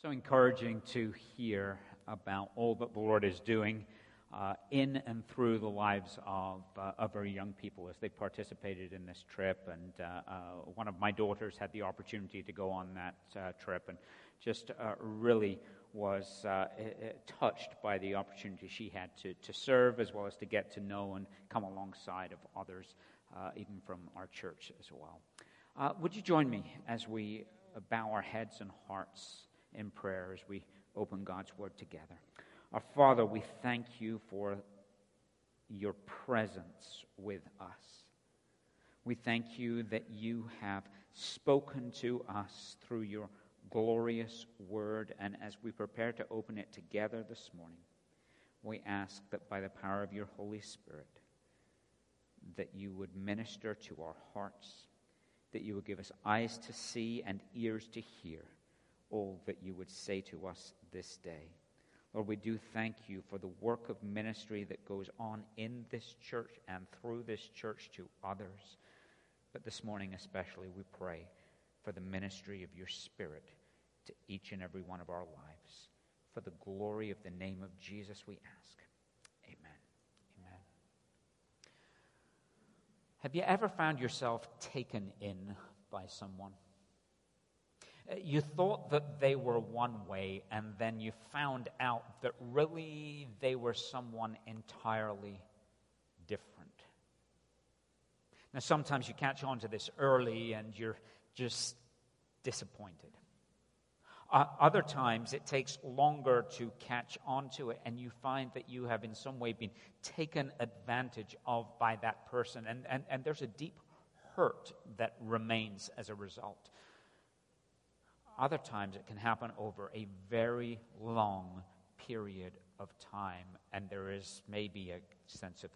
So encouraging to hear about all that the Lord is doing uh, in and through the lives of, uh, of our young people as they participated in this trip. And uh, uh one of my daughters had the opportunity to go on that uh, trip and just uh, really was touched by the opportunity she had to, to serve as well as to get to know and come alongside of others, even from our church as well. would you join me as we bow our heads and hearts? In prayer as we open God's Word together. Our Father, we thank you for your presence with us. We thank you that you have spoken to us through your glorious Word, and as we prepare to open it together this morning, we ask that by the power of your Holy Spirit, that you would minister to our hearts, that you would give us eyes to see and ears to hear all that you would say to us this day. Lord, we do thank you for the work of ministry that goes on in this church and through this church to others. But this morning, especially, we pray for the ministry of your Spirit to each and every one of our lives. For the glory of the name of Jesus, we ask. Amen. Amen. Have you ever found yourself taken in by someone? You thought that they were one way, and then you found out that really they were someone entirely different. Now, sometimes you catch on to this early and you're just disappointed. Uh, other times it takes longer to catch on to it, and you find that you have in some way been taken advantage of by that person, and, and, and there's a deep hurt that remains as a result. Other times it can happen over a very long period of time, and there is maybe a sense of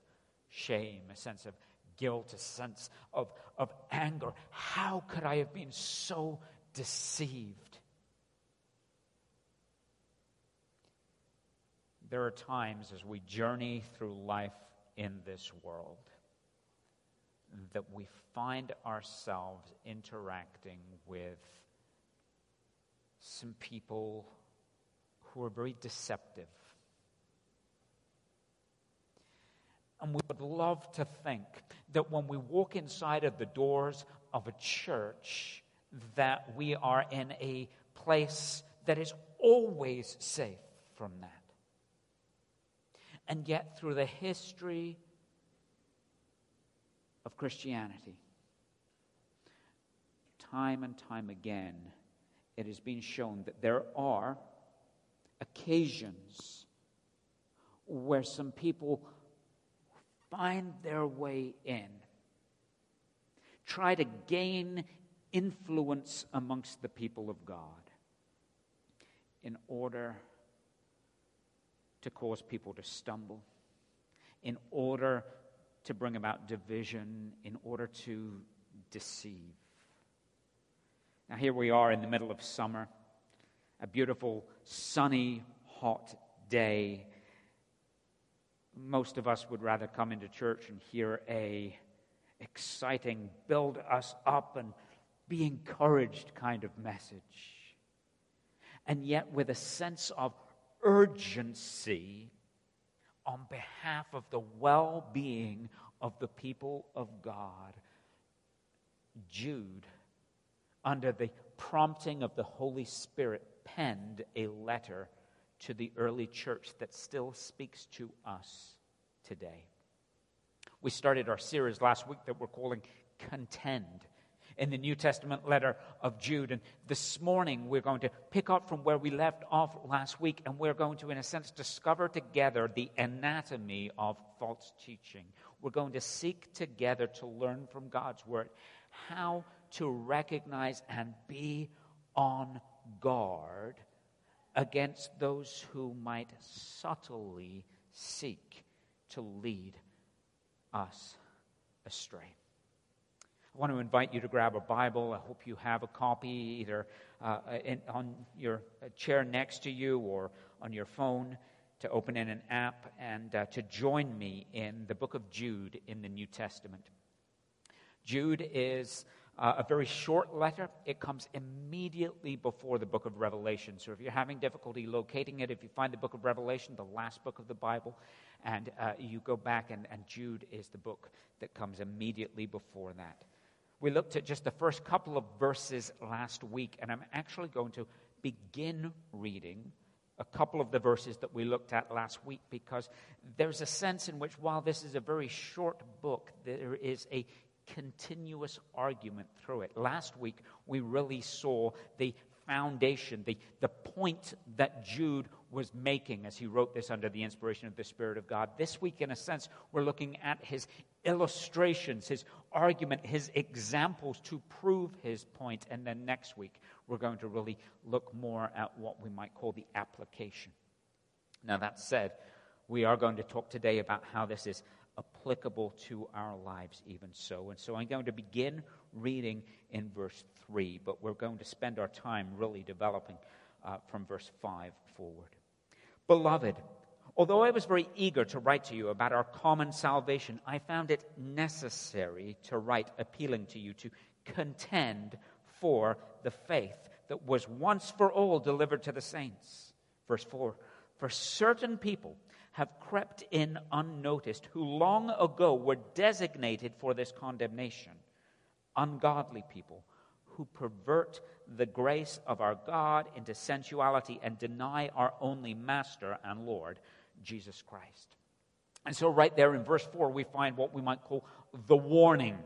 shame, a sense of guilt, a sense of, of anger. How could I have been so deceived? There are times as we journey through life in this world that we find ourselves interacting with some people who are very deceptive. And we would love to think that when we walk inside of the doors of a church, that we are in a place that is always safe from that. And yet, through the history of Christianity, time and time again, it has been shown that there are occasions where some people find their way in, try to gain influence amongst the people of God in order to cause people to stumble, in order to bring about division, in order to deceive. Now, here we are in the middle of summer, a beautiful, sunny, hot day. Most of us would rather come into church and hear a exciting, build us up and be encouraged kind of message. And yet, with a sense of urgency on behalf of the well being of the people of God, Jude under the prompting of the Holy Spirit, penned a letter to the early church that still speaks to us today. We started our series last week that we're calling Contend in the New Testament letter of Jude. And this morning we're going to pick up from where we left off last week and we're going to, in a sense, discover together the anatomy of false teaching. We're going to seek together to learn from God's Word how to recognize and be on guard against those who might subtly seek to lead us astray. I want to invite you to grab a Bible. I hope you have a copy either uh, in, on your chair next to you or on your phone to open in an app and uh, to join me in the book of Jude in the New Testament. Jude is uh, a very short letter. It comes immediately before the book of Revelation. So if you're having difficulty locating it, if you find the book of Revelation, the last book of the Bible, and uh, you go back, and, and Jude is the book that comes immediately before that. We looked at just the first couple of verses last week, and I'm actually going to begin reading a couple of the verses that we looked at last week because there's a sense in which, while this is a very short book, there is a continuous argument through it. Last week, we really saw the foundation, the, the point that Jude was making as he wrote this under the inspiration of the Spirit of God. This week, in a sense, we're looking at his illustrations, his argument, his examples to prove his point. And then next week, we're going to really look more at what we might call the application. Now, that said, we are going to talk today about how this is applicable to our lives, even so. And so I'm going to begin reading in verse 3, but we're going to spend our time really developing uh, from verse 5 forward. Beloved, although I was very eager to write to you about our common salvation, I found it necessary to write appealing to you to contend for the faith that was once for all delivered to the saints. Verse 4 For certain people have crept in unnoticed, who long ago were designated for this condemnation. Ungodly people who pervert the grace of our God into sensuality and deny our only Master and Lord, Jesus Christ. And so, right there in verse 4, we find what we might call the warning.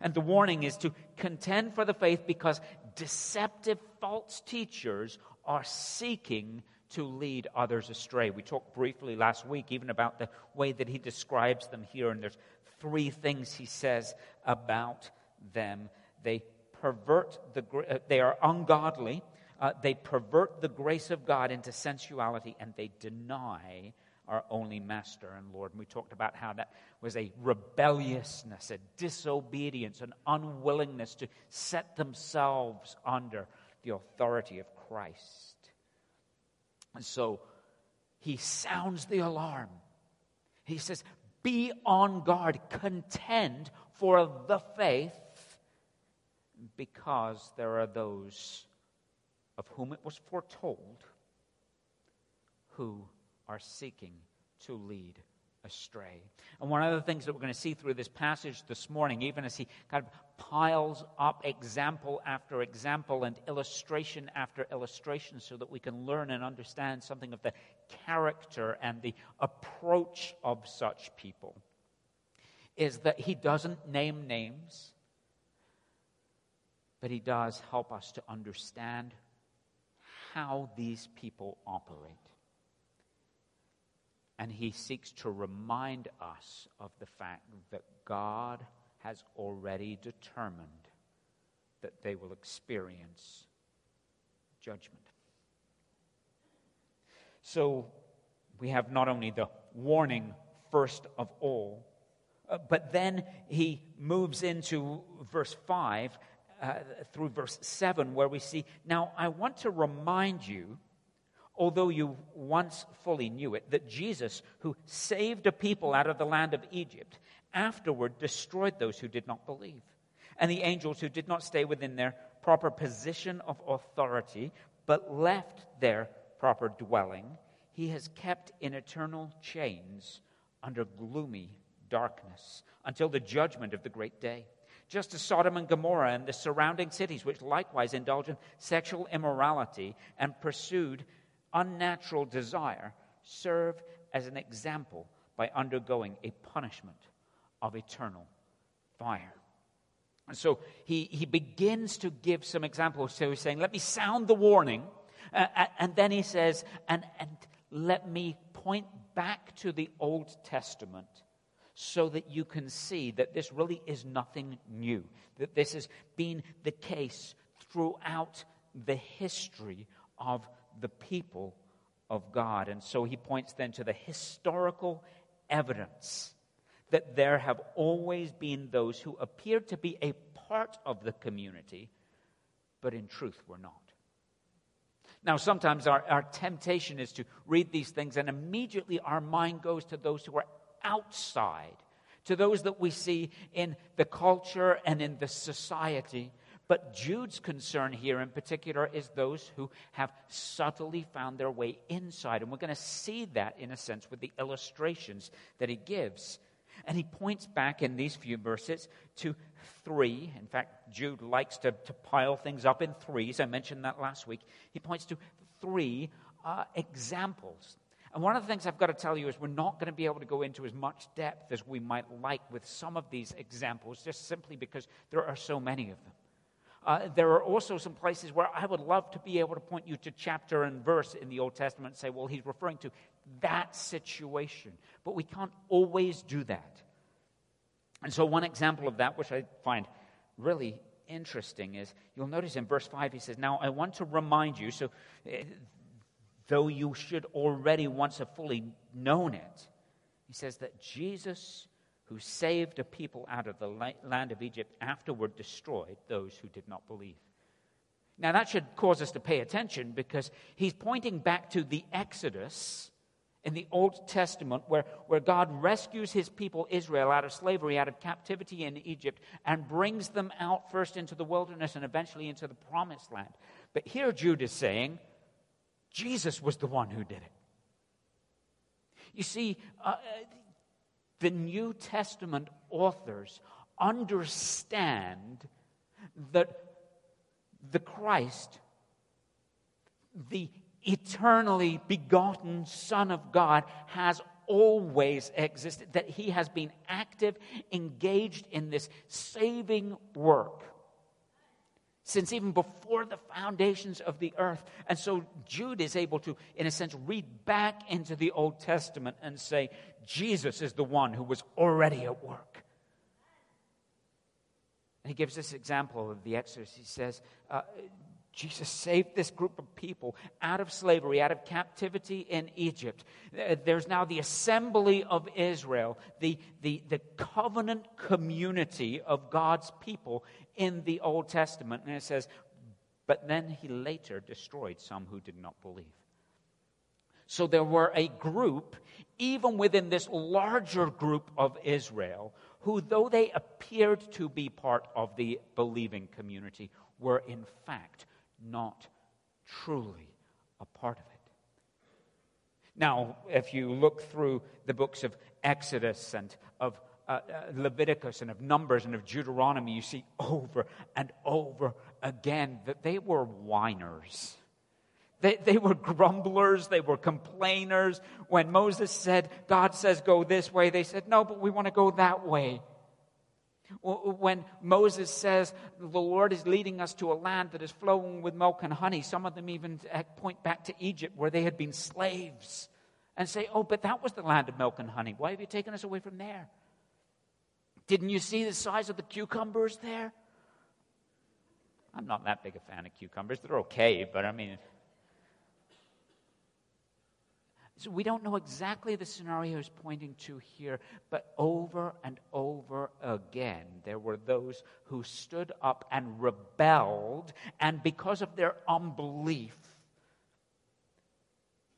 And the warning is to contend for the faith because deceptive false teachers are seeking to lead others astray. We talked briefly last week even about the way that he describes them here, and there's three things he says about them. They pervert the, uh, they are ungodly, uh, they pervert the grace of God into sensuality, and they deny our only master and Lord. And we talked about how that was a rebelliousness, a disobedience, an unwillingness to set themselves under the authority of Christ. And so he sounds the alarm. He says, Be on guard, contend for the faith, because there are those of whom it was foretold who are seeking to lead astray. And one of the things that we're going to see through this passage this morning, even as he kind of piles up example after example and illustration after illustration, so that we can learn and understand something of the character and the approach of such people, is that he doesn't name names, but he does help us to understand how these people operate. And he seeks to remind us of the fact that God has already determined that they will experience judgment. So we have not only the warning first of all, uh, but then he moves into verse 5 uh, through verse 7, where we see, Now I want to remind you although you once fully knew it, that Jesus, who saved a people out of the land of Egypt, afterward destroyed those who did not believe. And the angels who did not stay within their proper position of authority, but left their proper dwelling, he has kept in eternal chains under gloomy darkness until the judgment of the great day. Just as Sodom and Gomorrah and the surrounding cities, which likewise indulged in sexual immorality and pursued unnatural desire serve as an example by undergoing a punishment of eternal fire. And so he, he begins to give some examples. So he's saying, Let me sound the warning. Uh, and then he says, and, and let me point back to the Old Testament so that you can see that this really is nothing new, that this has been the case throughout the history of the people of God. And so he points then to the historical evidence that there have always been those who appeared to be a part of the community, but in truth were not. Now, sometimes our, our temptation is to read these things, and immediately our mind goes to those who are outside, to those that we see in the culture and in the society. But Jude's concern here in particular is those who have subtly found their way inside. And we're going to see that in a sense with the illustrations that he gives. And he points back in these few verses to three. In fact, Jude likes to, to pile things up in threes. I mentioned that last week. He points to three uh, examples. And one of the things I've got to tell you is we're not going to be able to go into as much depth as we might like with some of these examples, just simply because there are so many of them. Uh, there are also some places where I would love to be able to point you to chapter and verse in the Old Testament and say, well, he's referring to that situation. But we can't always do that. And so, one example of that, which I find really interesting, is you'll notice in verse 5, he says, Now I want to remind you, so eh, though you should already once have fully known it, he says that Jesus who saved a people out of the land of Egypt, afterward destroyed those who did not believe. Now, that should cause us to pay attention because he's pointing back to the Exodus in the Old Testament where, where God rescues his people, Israel, out of slavery, out of captivity in Egypt, and brings them out first into the wilderness and eventually into the promised land. But here Jude is saying Jesus was the one who did it. You see, uh, the New Testament authors understand that the Christ, the eternally begotten Son of God, has always existed, that he has been active, engaged in this saving work since even before the foundations of the earth. And so Jude is able to, in a sense, read back into the Old Testament and say, Jesus is the one who was already at work. And he gives this example of the Exodus. He says, uh, Jesus saved this group of people out of slavery, out of captivity in Egypt. Uh, there's now the assembly of Israel, the, the, the covenant community of God's people in the Old Testament. And it says, but then he later destroyed some who did not believe. So there were a group, even within this larger group of Israel, who, though they appeared to be part of the believing community, were in fact not truly a part of it. Now, if you look through the books of Exodus and of uh, uh, Leviticus and of Numbers and of Deuteronomy, you see over and over again that they were whiners. They, they were grumblers, they were complainers. When Moses said, God says go this way, they said, no, but we want to go that way. When Moses says the Lord is leading us to a land that is flowing with milk and honey, some of them even point back to Egypt where they had been slaves and say, Oh, but that was the land of milk and honey. Why have you taken us away from there? Didn't you see the size of the cucumbers there? I'm not that big a fan of cucumbers. They're okay, but I mean, so we don't know exactly the scenario he's pointing to here, but over and over again, there were those who stood up and rebelled, and because of their unbelief,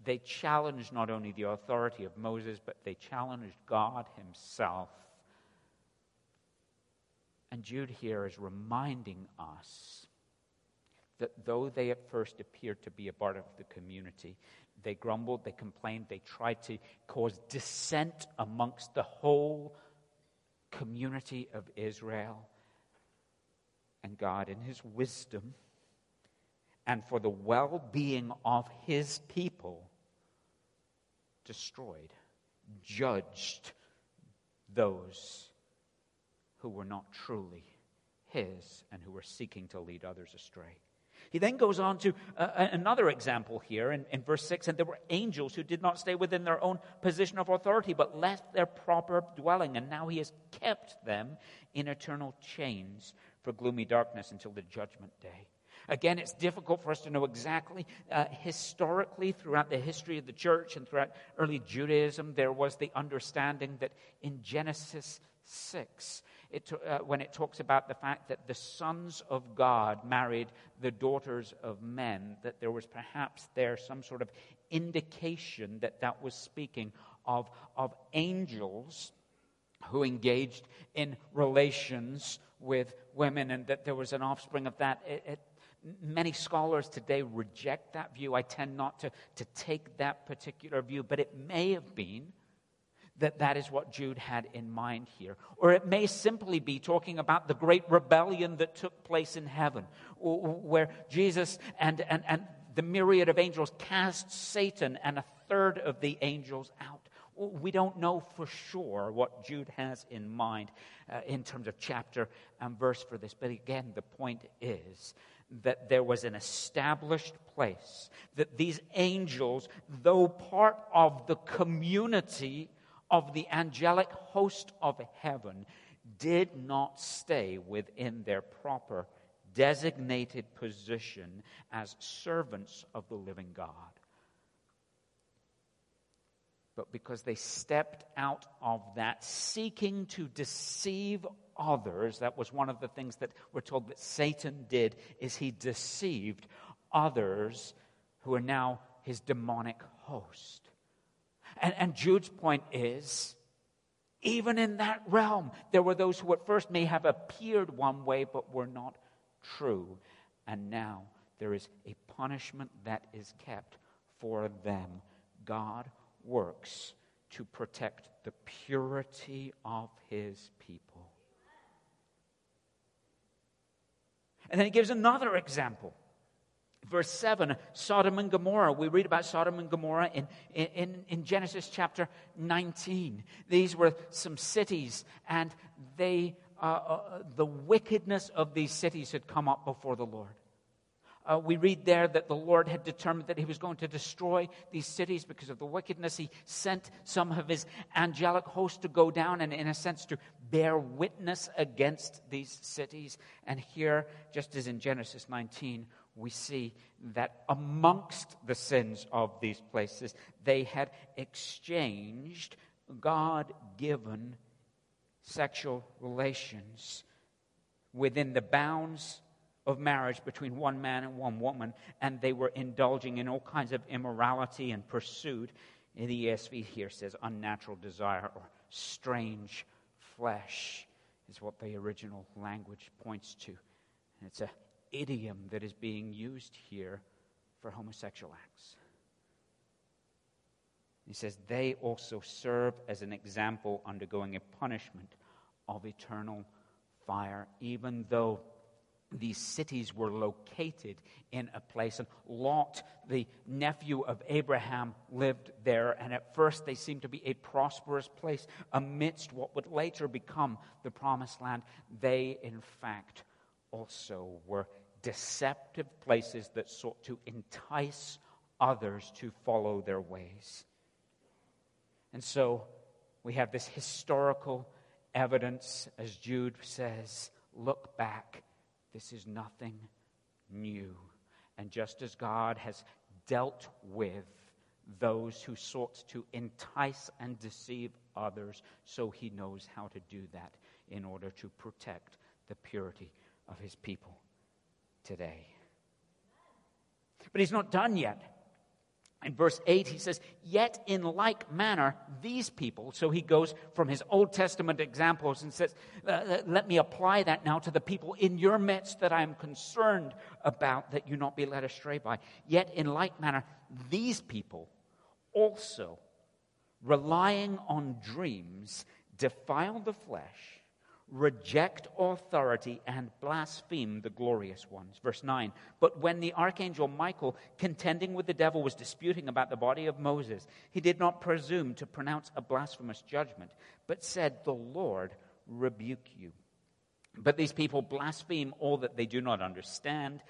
they challenged not only the authority of Moses, but they challenged God Himself. And Jude here is reminding us that though they at first appeared to be a part of the community, they grumbled, they complained, they tried to cause dissent amongst the whole community of Israel. And God, in His wisdom and for the well being of His people, destroyed, judged those who were not truly His and who were seeking to lead others astray. He then goes on to uh, another example here in, in verse 6 and there were angels who did not stay within their own position of authority, but left their proper dwelling, and now he has kept them in eternal chains for gloomy darkness until the judgment day. Again, it's difficult for us to know exactly. Uh, historically, throughout the history of the church and throughout early Judaism, there was the understanding that in Genesis 6, it, uh, when it talks about the fact that the sons of God married the daughters of men, that there was perhaps there some sort of indication that that was speaking of, of angels who engaged in relations with women and that there was an offspring of that. It, it, many scholars today reject that view. I tend not to, to take that particular view, but it may have been that that is what Jude had in mind here. Or it may simply be talking about the great rebellion that took place in heaven, where Jesus and, and, and the myriad of angels cast Satan and a third of the angels out. We don't know for sure what Jude has in mind uh, in terms of chapter and verse for this. But again, the point is that there was an established place, that these angels, though part of the community of the angelic host of heaven, did not stay within their proper designated position as servants of the living God but because they stepped out of that, seeking to deceive others. That was one of the things that we're told that Satan did, is he deceived others who are now his demonic host. And, and Jude's point is, even in that realm, there were those who at first may have appeared one way, but were not true. And now there is a punishment that is kept for them. God works to protect the purity of his people. And then he gives another example. Verse 7, Sodom and Gomorrah. We read about Sodom and Gomorrah in, in, in Genesis chapter 19. These were some cities, and they, uh, uh, the wickedness of these cities had come up before the Lord. Uh, we read there that the Lord had determined that he was going to destroy these cities because of the wickedness. He sent some of his angelic host to go down and, in a sense, to bear witness against these cities. And here, just as in Genesis 19, we see that amongst the sins of these places, they had exchanged God given sexual relations within the bounds of marriage between one man and one woman, and they were indulging in all kinds of immorality and pursuit. In the ESV here says unnatural desire or strange flesh is what the original language points to. And it's an idiom that is being used here for homosexual acts. He says, they also serve as an example undergoing a punishment of eternal fire, even though these cities were located in a place. And Lot, the nephew of Abraham, lived there. And at first, they seemed to be a prosperous place amidst what would later become the promised land. They, in fact, also were deceptive places that sought to entice others to follow their ways. And so we have this historical evidence, as Jude says look back this is nothing new. And just as God has dealt with those who sought to entice and deceive others, so he knows how to do that in order to protect the purity of his people today. But he's not done yet. In verse 8, he says, Yet in like manner, these people, so he goes from his Old Testament examples and says, uh, uh, Let me apply that now to the people in your midst that I am concerned about, that you not be led astray by. Yet in like manner, these people also, relying on dreams, defile the flesh reject authority and blaspheme the glorious ones. Verse 9. But when the archangel Michael, contending with the devil, was disputing about the body of Moses, he did not presume to pronounce a blasphemous judgment, but said, The Lord rebuke you. But these people blaspheme all that they do not understand,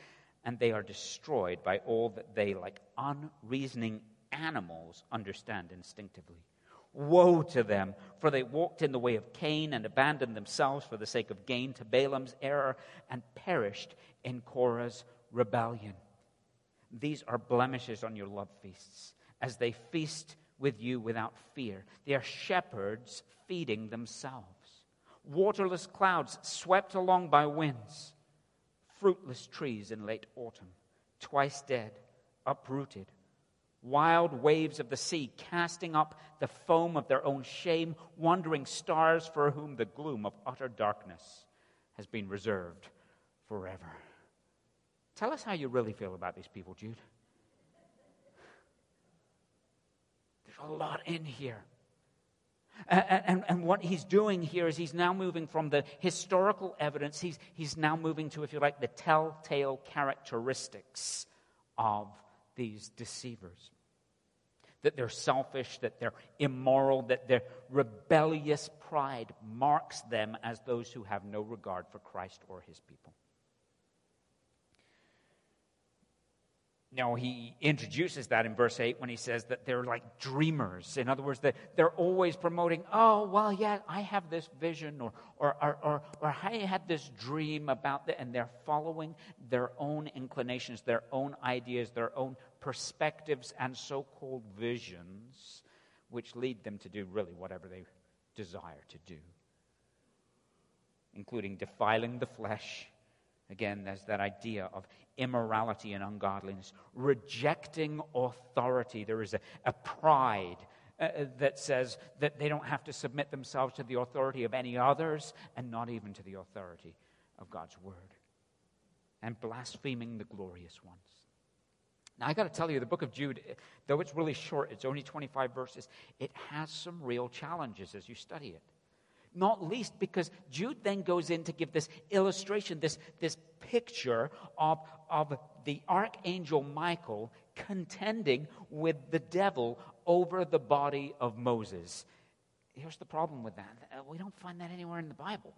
and they are destroyed by all that they, like unreasoning animals, understand instinctively. Woe to them, for they walked in the way of Cain and abandoned themselves for the sake of gain to Balaam's error and perished in Korah's rebellion. These are blemishes on your love feasts, as they feast with you without fear. They are shepherds feeding themselves. Waterless clouds swept along by winds, fruitless trees in late autumn, twice dead, uprooted wild waves of the sea, casting up the foam of their own shame, wandering stars for whom the gloom of utter darkness has been reserved forever. Tell us how you really feel about these people, Jude. There's a lot in here. And, and, and, what he's doing here is he's now moving from the historical evidence, he's, he's now moving to, if you like, the telltale characteristics of these deceivers. That they're selfish, that they're immoral, that their rebellious pride marks them as those who have no regard for Christ or his people. Now, he introduces that in verse 8 when he says that they're like dreamers. In other words, that they're always promoting, oh, well, yeah, I have this vision, or, or, or, or, or I had this dream about that, and they're following their own inclinations, their own ideas, their own perspectives, and so called visions, which lead them to do really whatever they desire to do, including defiling the flesh. Again, there's that idea of immorality and ungodliness, rejecting authority. There is a, a pride uh, uh, that says that they don't have to submit themselves to the authority of any others and not even to the authority of God's word. And blaspheming the glorious ones. Now, I got to tell you, the book of Jude, though it's really short, it's only 25 verses, it has some real challenges as you study it not least because Jude then goes in to give this illustration, this, this picture of, of the archangel Michael contending with the devil over the body of Moses. Here's the problem with that we don't find that anywhere in the Bible.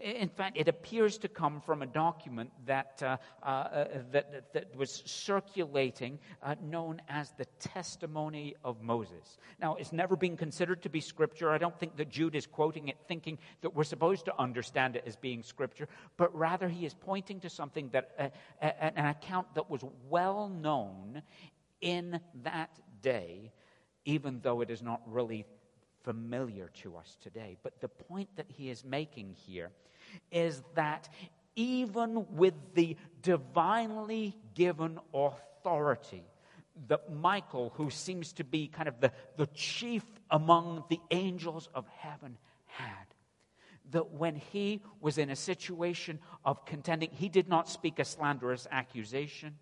In fact, it appears to come from a document that, uh, uh, that, that, was circulating uh, known as the Testimony of Moses. Now, it's never been considered to be scripture. I don't think that Jude is quoting it thinking that we're supposed to understand it as being scripture, but rather he is pointing to something that, uh, an account that was well known in that day, even though it is not really familiar to us today. But the point that he is making here is that even with the divinely given authority that Michael, who seems to be kind of the, the chief among the angels of heaven, had, that when he was in a situation of contending, he did not speak a slanderous accusation.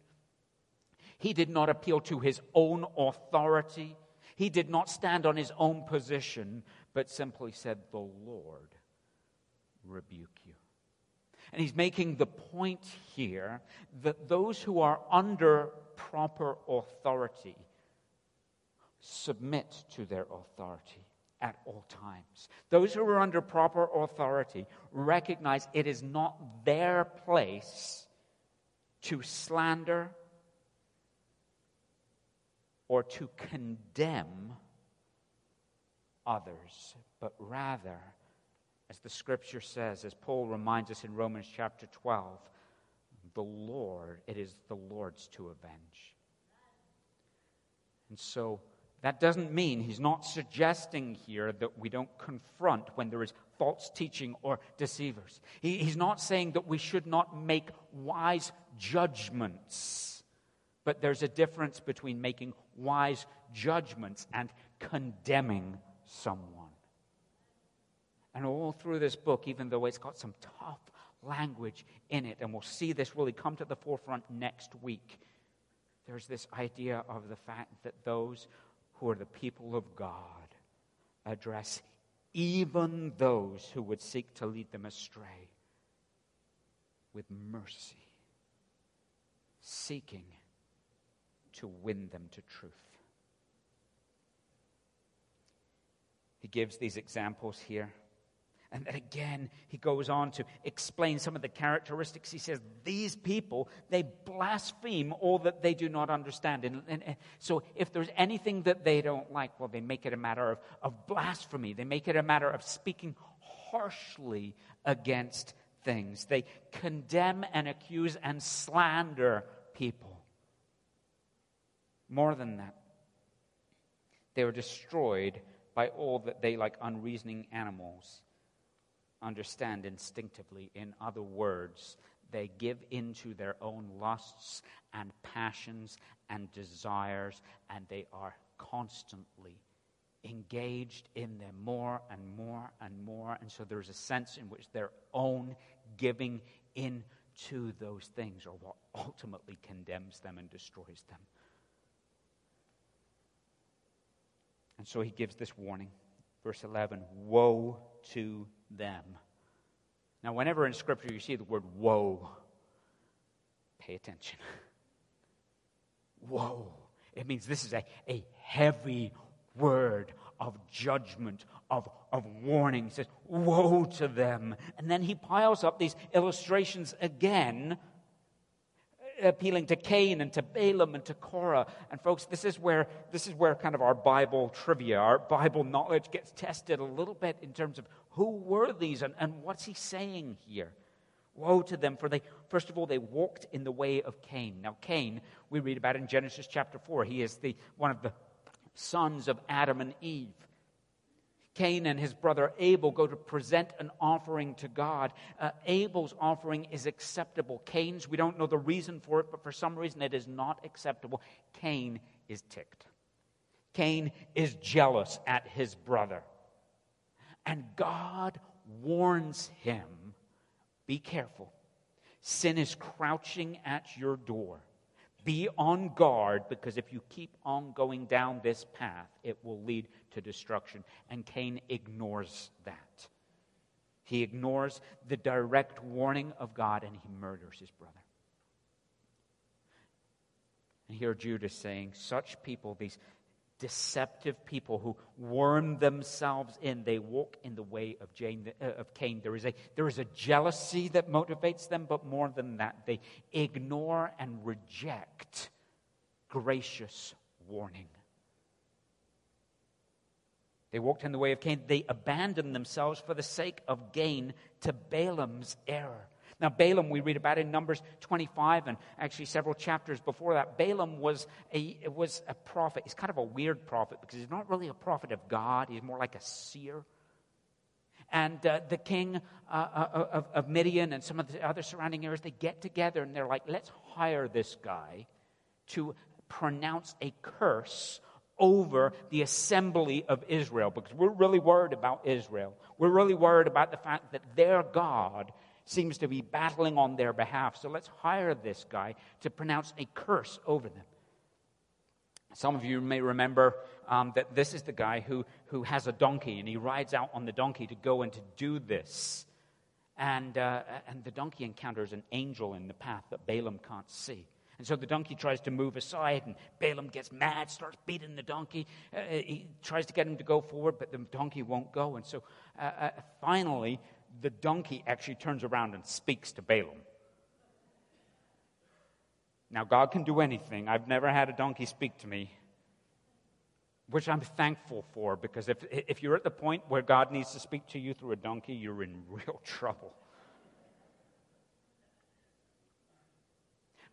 He did not appeal to his own authority. He did not stand on his own position, but simply said, The Lord rebuke you. And he's making the point here that those who are under proper authority submit to their authority at all times. Those who are under proper authority recognize it is not their place to slander or to condemn others, but rather as the scripture says, as Paul reminds us in Romans chapter 12, the Lord, it is the Lord's to avenge. And so that doesn't mean he's not suggesting here that we don't confront when there is false teaching or deceivers. He, he's not saying that we should not make wise judgments. But there's a difference between making wise judgments and condemning someone. And all through this book, even though it's got some tough language in it, and we'll see this really come to the forefront next week, there's this idea of the fact that those who are the people of God address even those who would seek to lead them astray with mercy, seeking to win them to truth. He gives these examples here. And then again, he goes on to explain some of the characteristics. He says, These people, they blaspheme all that they do not understand. And, and, and, so, if there's anything that they don't like, well, they make it a matter of, of blasphemy. They make it a matter of speaking harshly against things. They condemn and accuse and slander people. More than that, they are destroyed by all that they, like unreasoning animals, understand instinctively. In other words, they give into their own lusts and passions and desires, and they are constantly engaged in them more and more and more. And so there's a sense in which their own giving in to those things are what ultimately condemns them and destroys them. And so he gives this warning. Verse 11 Woe to them. Now, whenever in Scripture you see the word woe, pay attention. woe. It means this is a, a heavy word of judgment, of, of warning. He says, Woe to them. And then he piles up these illustrations again, appealing to Cain and to Balaam and to Korah. And folks, this is where this is where kind of our Bible trivia, our Bible knowledge gets tested a little bit in terms of who were these and, and what's he saying here. Woe to them, for they, first of all, they walked in the way of Cain. Now, Cain, we read about in Genesis chapter 4. He is the, one of the sons of Adam and Eve. Cain and his brother Abel go to present an offering to God. Uh, Abel's offering is acceptable. Cain's, we don't know the reason for it, but for some reason it is not acceptable. Cain is ticked. Cain is jealous at his brother. And God warns him be careful. Sin is crouching at your door. Be on guard because if you keep on going down this path, it will lead to destruction. And Cain ignores that. He ignores the direct warning of God and he murders his brother. And here Jude is saying, such people, these deceptive people who worm themselves in. They walk in the way of, Jane, uh, of Cain. There is, a, there is a jealousy that motivates them, but more than that, they ignore and reject gracious warning. They walked in the way of Cain. They abandoned themselves for the sake of gain to Balaam's error. Now, Balaam, we read about in Numbers 25 and actually several chapters before that. Balaam was a, was a prophet. He's kind of a weird prophet because he's not really a prophet of God, he's more like a seer. And uh, the king uh, uh of, of Midian and some of the other surrounding areas, they get together and they're like, let's hire this guy to pronounce a curse over the assembly of Israel because we're really worried about Israel. We're really worried about the fact that their God seems to be battling on their behalf. So let's hire this guy to pronounce a curse over them. Some of you may remember um, that this is the guy who, who has a donkey and he rides out on the donkey to go and to do this. And, uh, and the donkey encounters an angel in the path that Balaam can't see. And so the donkey tries to move aside, and Balaam gets mad, starts beating the donkey. Uh, he tries to get him to go forward, but the donkey won't go. And so uh, uh finally, the donkey actually turns around and speaks to Balaam. Now, God can do anything. I've never had a donkey speak to me, which I'm thankful for because if, if you're at the point where God needs to speak to you through a donkey, you're in real trouble.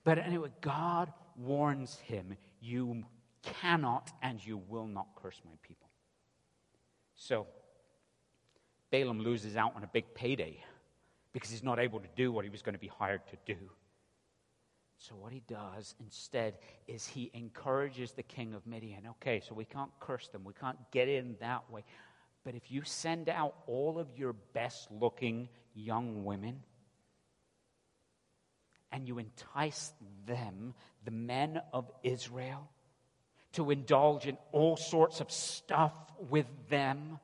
But anyway, God warns him you cannot and you will not curse my people. So, Balaam loses out on a big payday because he's not able to do what he was going to be hired to do. So, what he does instead is he encourages the king of Midian. Okay, so we can't curse them, we can't get in that way. But if you send out all of your best looking young women and you entice them, the men of Israel, to indulge in all sorts of stuff with them,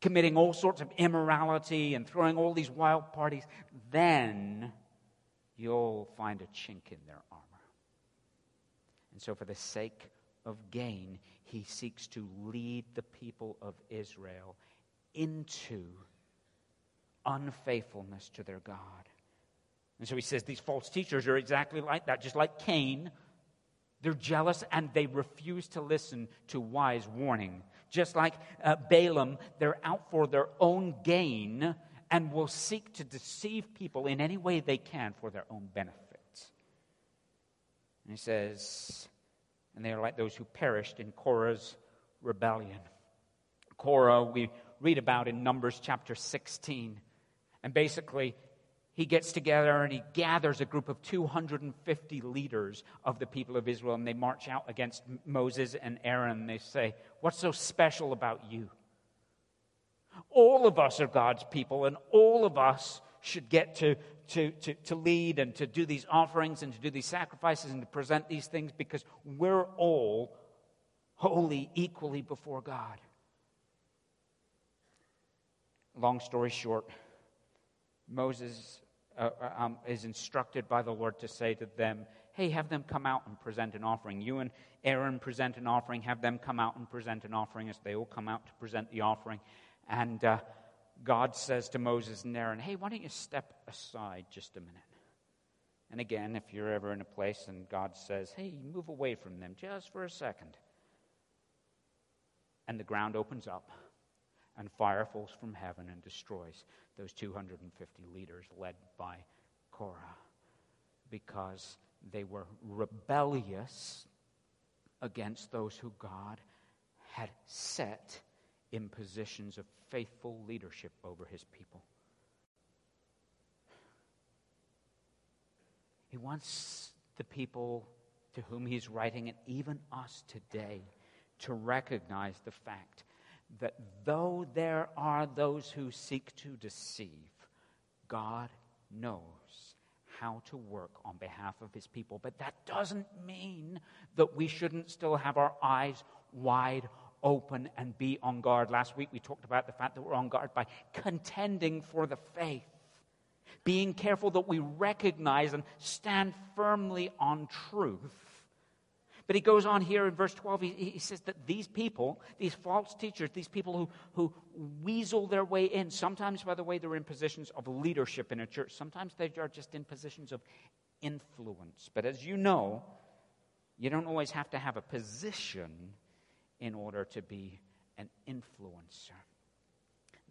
committing all sorts of immorality and throwing all these wild parties, then you'll find a chink in their armor. And so, for the sake of gain, he seeks to lead the people of Israel into unfaithfulness to their God. And so he says these false teachers are exactly like that, just like Cain. They're jealous and they refuse to listen to wise warning. Just like uh, Balaam, they're out for their own gain and will seek to deceive people in any way they can for their own benefit. And he says, and they are like those who perished in Korah's rebellion. Korah, we read about in Numbers chapter 16. And basically, he gets together and he gathers a group of 250 leaders of the people of Israel, and they march out against Moses and Aaron. They say, What's so special about you? All of us are God's people, and all of us should get to, to, to, to lead and to do these offerings and to do these sacrifices and to present these things because we're all holy equally before God. Long story short, Moses uh, uh, um, is instructed by the Lord to say to them, Hey, have them come out and present an offering. You and Aaron present an offering. Have them come out and present an offering as they all come out to present the offering. And uh, God says to Moses and Aaron, Hey, why don't you step aside just a minute? And again, if you're ever in a place and God says, Hey, move away from them just for a second. And the ground opens up and fire falls from heaven and destroys those 250 leaders led by Korah because they were rebellious against those who God had set in positions of faithful leadership over his people. He wants the people to whom he's writing, and even us today, to recognize the fact that though there are those who seek to deceive, God knows how to work on behalf of his people. But that doesn't mean that we shouldn't still have our eyes wide open and be on guard. Last week we talked about the fact that we're on guard by contending for the faith, being careful that we recognize and stand firmly on truth but he goes on here in verse 12, he, he says that these people, these false teachers, these people who, who weasel their way in, sometimes, by the way, they're in positions of leadership in a church, sometimes they are just in positions of influence. But as you know, you don't always have to have a position in order to be an influencer.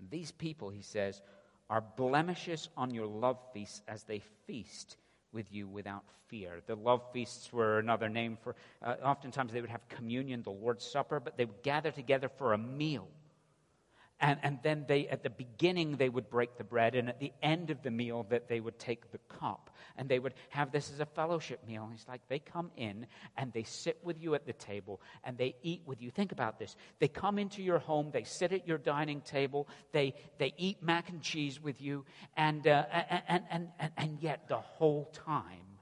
These people, he says, are blemishes on your love feasts as they feast with you without fear. The love feasts were another name for, uh, oftentimes they would have communion, the Lord's Supper, but they would gather together for a meal. And, and then they, at the beginning, they would break the bread, and at the end of the meal, that they would take the cup, and they would have this as a fellowship meal. And it's like they come in and they sit with you at the table and they eat with you. Think about this: they come into your home, they sit at your dining table, they they eat mac and cheese with you, and uh, and, and and and yet the whole time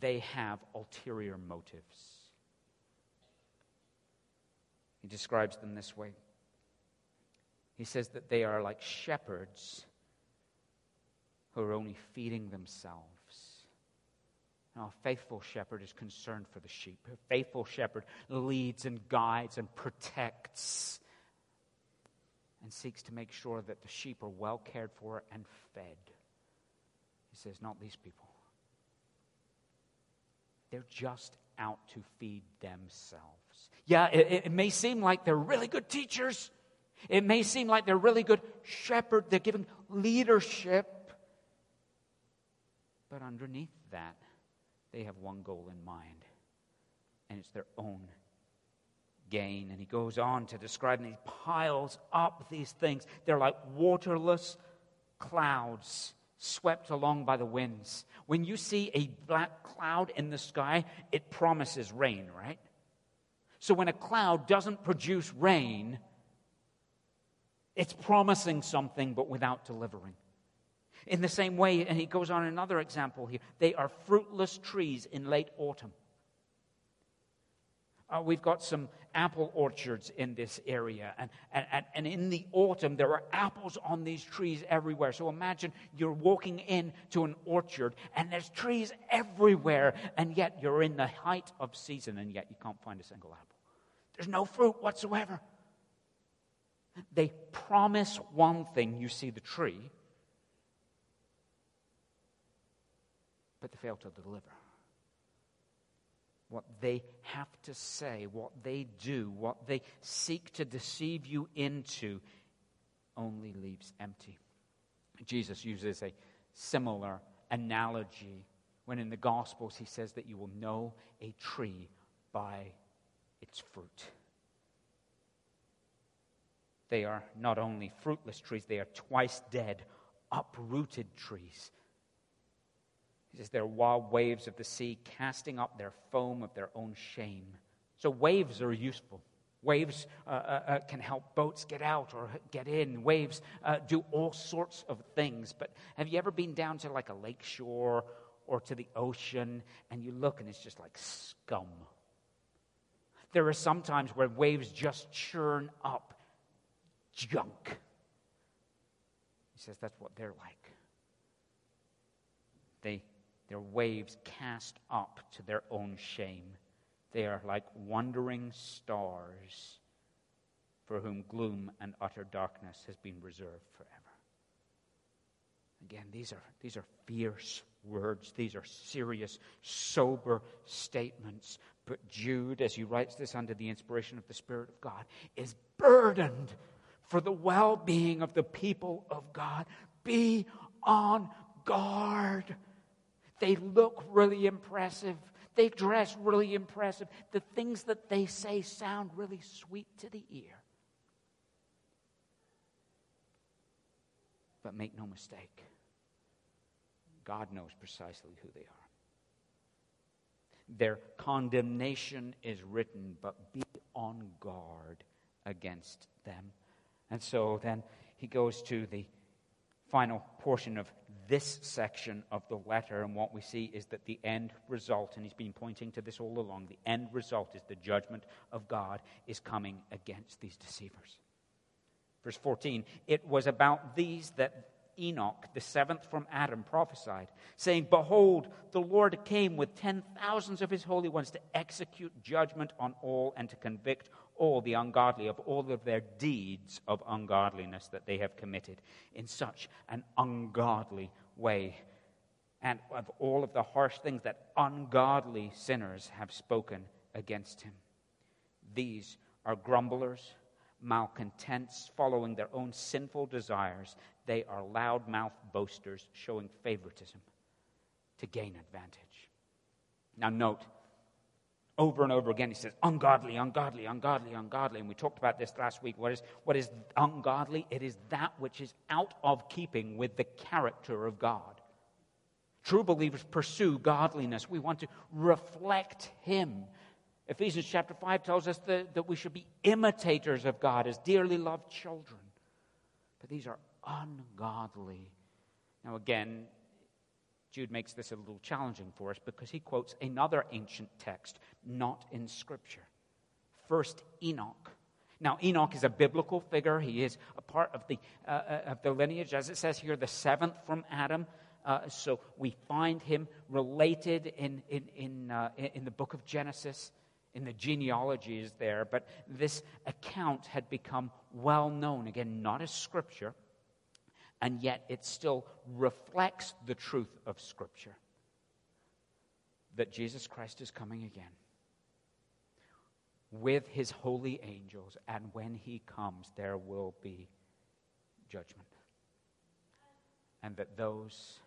they have ulterior motives. He describes them this way. He says that they are like shepherds who are only feeding themselves. Now, a faithful shepherd is concerned for the sheep. A faithful shepherd leads and guides and protects and seeks to make sure that the sheep are well cared for and fed. He says, not these people. They're just out to feed themselves. Yeah, it, it may seem like they're really good teachers. It may seem like they're really good shepherd, they're giving leadership. But underneath that, they have one goal in mind, and it's their own gain. And he goes on to describe, and he piles up these things. They're like waterless clouds swept along by the winds. When you see a black cloud in the sky, it promises rain, right? So when a cloud doesn't produce rain, it's promising something but without delivering. In the same way, and he goes on another example here, they are fruitless trees in late autumn. Uh, we've got some apple orchards in this area, and, and, and in the autumn, there are apples on these trees everywhere. So imagine you're walking into an orchard, and there's trees everywhere, and yet you're in the height of season, and yet you can't find a single apple. There's no fruit whatsoever. They promise one thing, you see the tree, but they fail to deliver. What they have to say, what they do, what they seek to deceive you into only leaves empty. Jesus uses a similar analogy when in the Gospels he says that you will know a tree by its fruit. They are not only fruitless trees, they are twice dead, uprooted trees. He says, They're wild waves of the sea, casting up their foam of their own shame. So, waves are useful. Waves uh, uh, uh, can help boats get out or get in. Waves uh, do all sorts of things. But have you ever been down to like a lake shore or to the ocean and you look and it's just like scum? There are some times where waves just churn up junk. He says that's what they're like. They, their waves cast up to their own shame. They are like wandering stars for whom gloom and utter darkness has been reserved forever. Again, these are, these are fierce words. These are serious, sober statements. But Jude, as he writes this under the inspiration of the Spirit of God, is burdened for the well being of the people of God. Be on guard. They look really impressive. They dress really impressive. The things that they say sound really sweet to the ear. But make no mistake, God knows precisely who they are. Their condemnation is written, but be on guard against them. And so then he goes to the final portion of this section of the letter, and what we see is that the end result, and he's been pointing to this all along, the end result is the judgment of God is coming against these deceivers. Verse 14, it was about these that Enoch, the seventh from Adam, prophesied, saying, Behold, the Lord came with ten thousands of his holy ones to execute judgment on all and to convict all the ungodly of all of their deeds of ungodliness that they have committed in such an ungodly way, and of all of the harsh things that ungodly sinners have spoken against him. These are grumblers, malcontents, following their own sinful desires. They are loudmouth boasters, showing favoritism to gain advantage. Now, note, over and over again, he says, ungodly, ungodly, ungodly, ungodly. And we talked about this last week. What is, what is ungodly? It is that which is out of keeping with the character of God. True believers pursue godliness. We want to reflect Him. Ephesians chapter 5 tells us that, that we should be imitators of God as dearly loved children. But these are ungodly. Now, again, Jude makes this a little challenging for us because he quotes another ancient text, not in Scripture. First, Enoch. Now, Enoch is a biblical figure. He is a part of the, uh, uh, of the lineage, as it says here, the seventh from Adam. Uh, so we find him related in, in, in, uh, in the book of Genesis, in the genealogies there. But this account had become well known, again, not as scripture, and yet it still reflects the truth of Scripture that Jesus Christ is coming again with his holy angels, and when he comes, there will be judgment. And that those,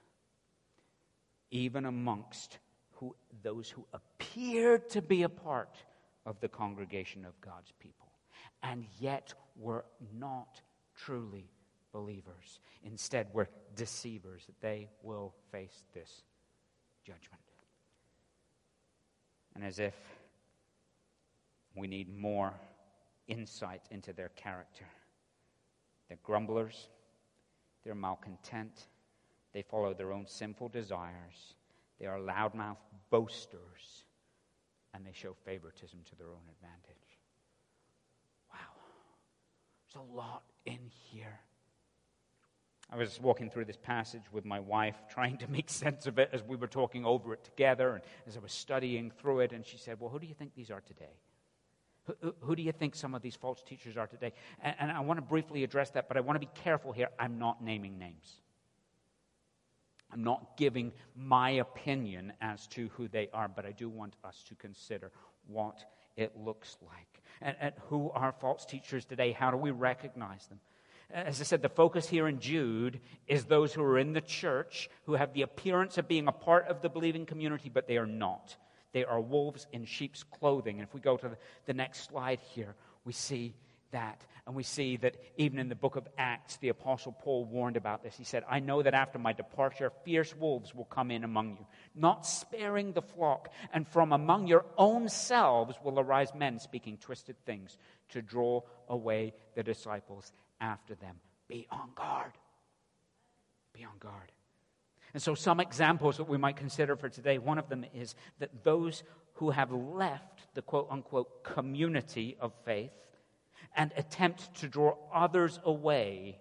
even amongst who, those who appeared to be a part of the congregation of God's people, and yet were not truly believers. Instead, we're deceivers. They will face this judgment. And as if we need more insight into their character, they're grumblers, they're malcontent, they follow their own sinful desires, they are loudmouth boasters, and they show favoritism to their own advantage. Wow. There's a lot in here. I was walking through this passage with my wife, trying to make sense of it as we were talking over it together, and as I was studying through it. And she said, Well, who do you think these are today? Who, who do you think some of these false teachers are today? And, and I want to briefly address that, but I want to be careful here. I'm not naming names. I'm not giving my opinion as to who they are, but I do want us to consider what it looks like. And, and who are false teachers today? How do we recognize them? As I said, the focus here in Jude is those who are in the church, who have the appearance of being a part of the believing community, but they are not. They are wolves in sheep's clothing. And if we go to the next slide here, we see that. And we see that even in the book of Acts, the Apostle Paul warned about this. He said, I know that after my departure, fierce wolves will come in among you, not sparing the flock, and from among your own selves will arise men speaking twisted things to draw away the disciples after them. Be on guard. Be on guard. And so, some examples that we might consider for today one of them is that those who have left the quote unquote community of faith and attempt to draw others away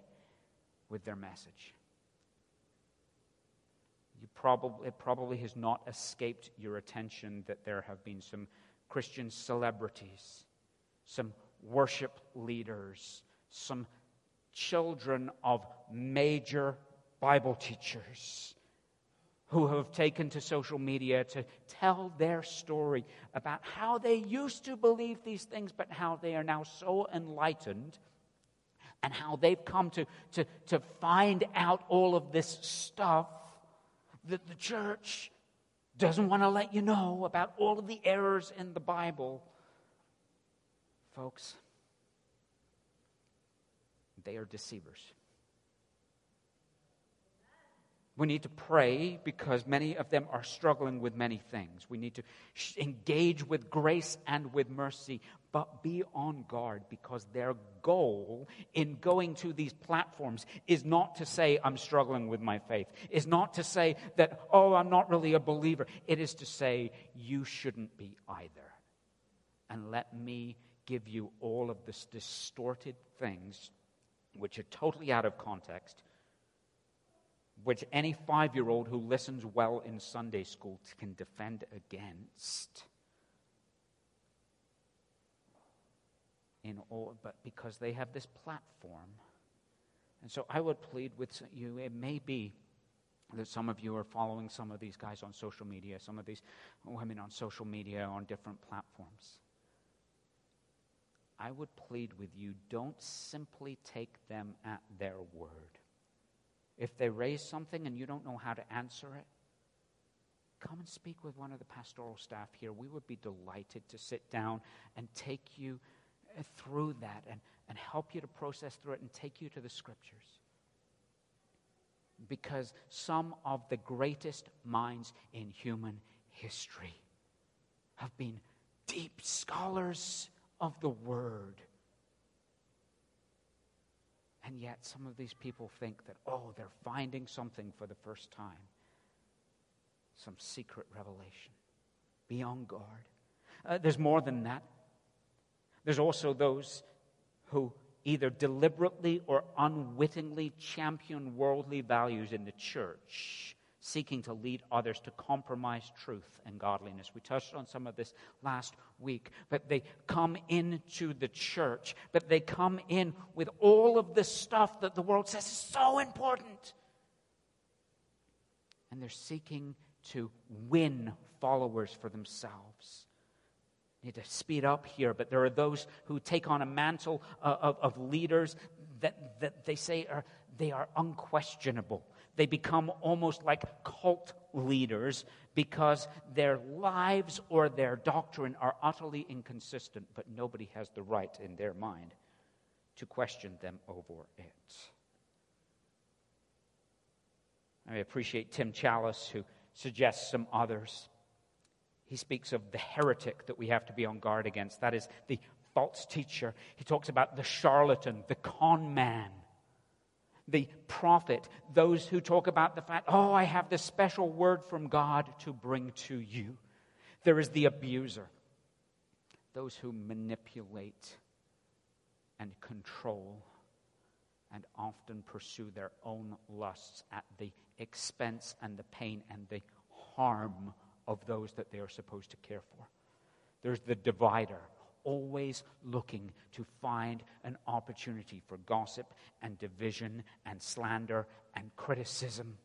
with their message. You probably, it probably has not escaped your attention that there have been some Christian celebrities, some worship leaders, some children of major Bible teachers who have taken to social media to tell their story about how they used to believe these things, but how they are now so enlightened and how they've come to, to, to find out all of this stuff that the church doesn't want to let you know about all of the errors in the Bible. Folks, they are deceivers. We need to pray because many of them are struggling with many things. We need to engage with grace and with mercy, but be on guard because their goal in going to these platforms is not to say, I'm struggling with my faith, is not to say that, oh, I'm not really a believer. It is to say, you shouldn't be either. And let me give you all of this distorted things which are totally out of context which any five year old who listens well in Sunday school can defend against. In all, but because they have this platform. And so I would plead with you, it may be that some of you are following some of these guys on social media, some of these women on social media on different platforms. I would plead with you don't simply take them at their word. If they raise something and you don't know how to answer it, come and speak with one of the pastoral staff here. We would be delighted to sit down and take you uh, through that and, and help you to process through it and take you to the scriptures. Because some of the greatest minds in human history have been deep scholars of the Word and yet, some of these people think that, oh, they're finding something for the first time some secret revelation. Be on guard. Uh, there's more than that. There's also those who either deliberately or unwittingly champion worldly values in the church seeking to lead others to compromise truth and godliness. We touched on some of this last week, but they come into the church, but they come in with all of the stuff that the world says is so important. And they're seeking to win followers for themselves. Need to speed up here, but there are those who take on a mantle of, of, of leaders that, that they say are they are unquestionable. They become almost like cult leaders because their lives or their doctrine are utterly inconsistent, but nobody has the right in their mind to question them over it. I appreciate Tim Challies, who suggests some others. He speaks of the heretic that we have to be on guard against. That is the false teacher. He talks about the charlatan, the con man the prophet, those who talk about the fact, oh, I have this special word from God to bring to you. There is the abuser, those who manipulate and control and often pursue their own lusts at the expense and the pain and the harm of those that they are supposed to care for. There's the divider always looking to find an opportunity for gossip and division and slander and criticism.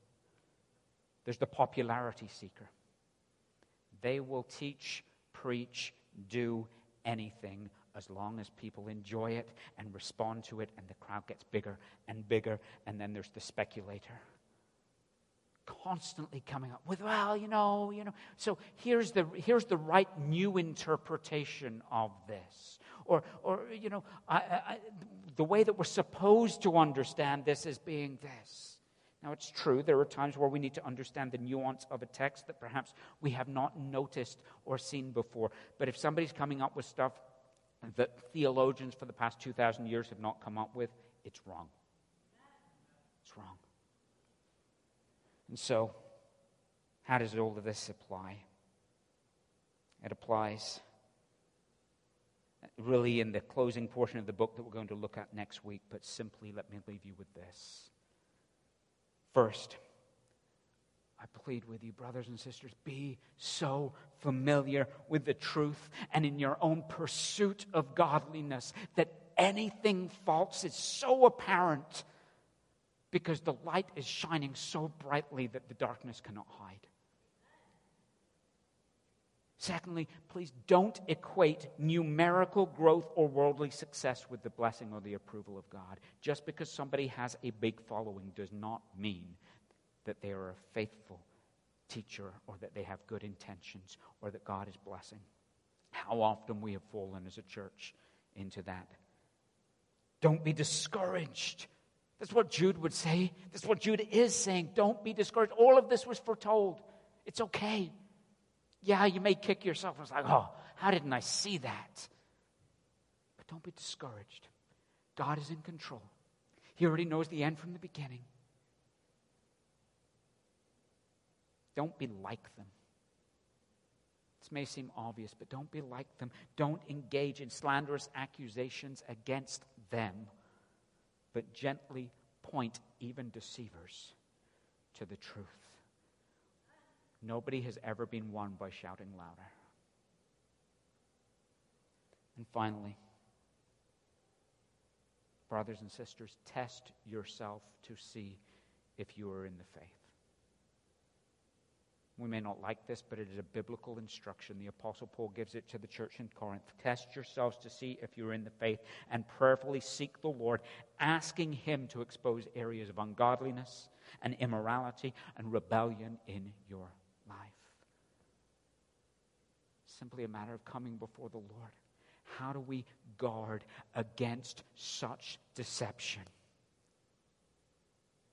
There's the popularity seeker. They will teach, preach, do anything as long as people enjoy it and respond to it, and the crowd gets bigger and bigger. And then there's the speculator constantly coming up with, well, you know, you know. So here's the, here's the right new interpretation of this. Or, or you know, I, I, the way that we're supposed to understand this is being this. Now, it's true, there are times where we need to understand the nuance of a text that perhaps we have not noticed or seen before. But if somebody's coming up with stuff that theologians for the past 2,000 years have not come up with, it's wrong. It's wrong. And so, how does all of this apply? It applies really in the closing portion of the book that we're going to look at next week, but simply let me leave you with this. First, I plead with you, brothers and sisters, be so familiar with the truth and in your own pursuit of godliness that anything false is so apparent because the light is shining so brightly that the darkness cannot hide. Secondly, please don't equate numerical growth or worldly success with the blessing or the approval of God. Just because somebody has a big following does not mean that they are a faithful teacher or that they have good intentions or that God is blessing. How often we have fallen as a church into that. Don't be discouraged. That's what Jude would say. That's what Jude is saying. Don't be discouraged. All of this was foretold. It's okay. Yeah, you may kick yourself. It's like, oh, how didn't I see that? But don't be discouraged. God is in control. He already knows the end from the beginning. Don't be like them. This may seem obvious, but don't be like them. Don't engage in slanderous accusations against them, but gently point even deceivers to the truth. Nobody has ever been won by shouting louder. And finally, brothers and sisters, test yourself to see if you are in the faith. We may not like this, but it is a biblical instruction. The Apostle Paul gives it to the church in Corinth. Test yourselves to see if you're in the faith and prayerfully seek the Lord, asking Him to expose areas of ungodliness and immorality and rebellion in your life. Simply a matter of coming before the Lord. How do we guard against such deception?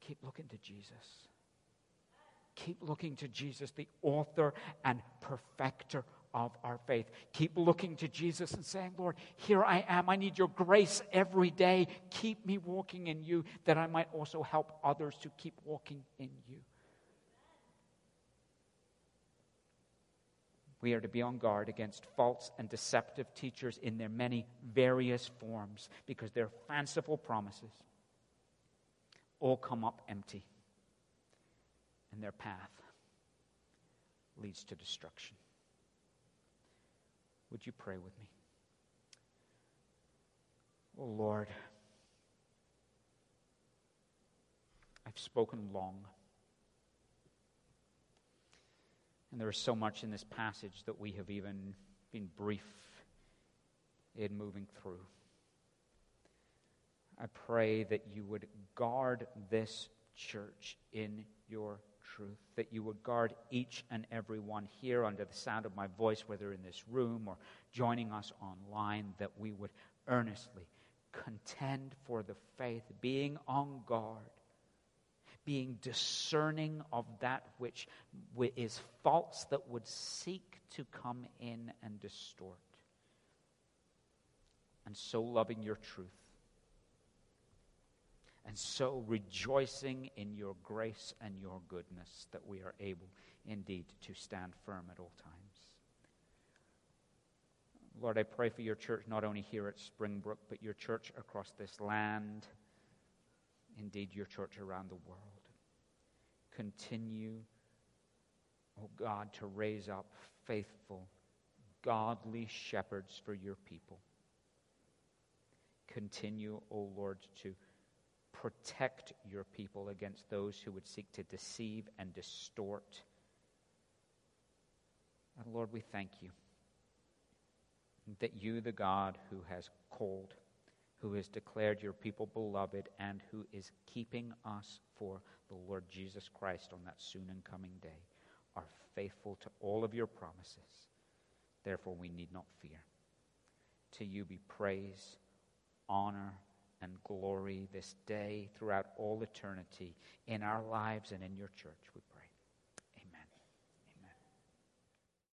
Keep looking to Jesus keep looking to Jesus, the author and perfecter of our faith. Keep looking to Jesus and saying, Lord, here I am. I need your grace every day. Keep me walking in you that I might also help others to keep walking in you. We are to be on guard against false and deceptive teachers in their many various forms because their fanciful promises all come up empty and their path leads to destruction. Would you pray with me? Oh Lord, I've spoken long. And there is so much in this passage that we have even been brief in moving through. I pray that you would guard this church in your truth, that you would guard each and every one here under the sound of my voice, whether in this room or joining us online, that we would earnestly contend for the faith, being on guard, being discerning of that which is false that would seek to come in and distort, and so loving your truth and so rejoicing in your grace and your goodness that we are able indeed to stand firm at all times. Lord, I pray for your church not only here at Springbrook, but your church across this land, indeed your church around the world. Continue, oh God, to raise up faithful, godly shepherds for your people. Continue, O oh Lord, to protect your people against those who would seek to deceive and distort. And Lord, we thank you that you, the God who has called, who has declared your people beloved, and who is keeping us for the Lord Jesus Christ on that soon and coming day, are faithful to all of your promises. Therefore, we need not fear. To you be praise, honor, and glory this day throughout all eternity in our lives and in your church. We